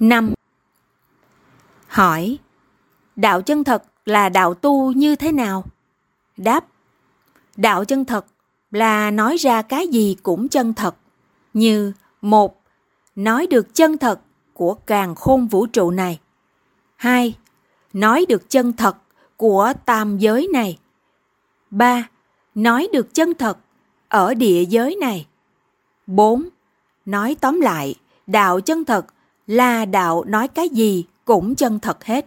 5. Hỏi, Đạo chân thật là đạo tu như thế nào? Đáp, Đạo chân thật là nói ra cái gì cũng chân thật, như một, nói được chân thật của càng khôn vũ trụ này hai, nói được chân thật của tam giới này ba, nói được chân thật ở địa giới này bốn, nói tóm lại, đạo chân thật là đạo nói cái gì cũng chân thật hết.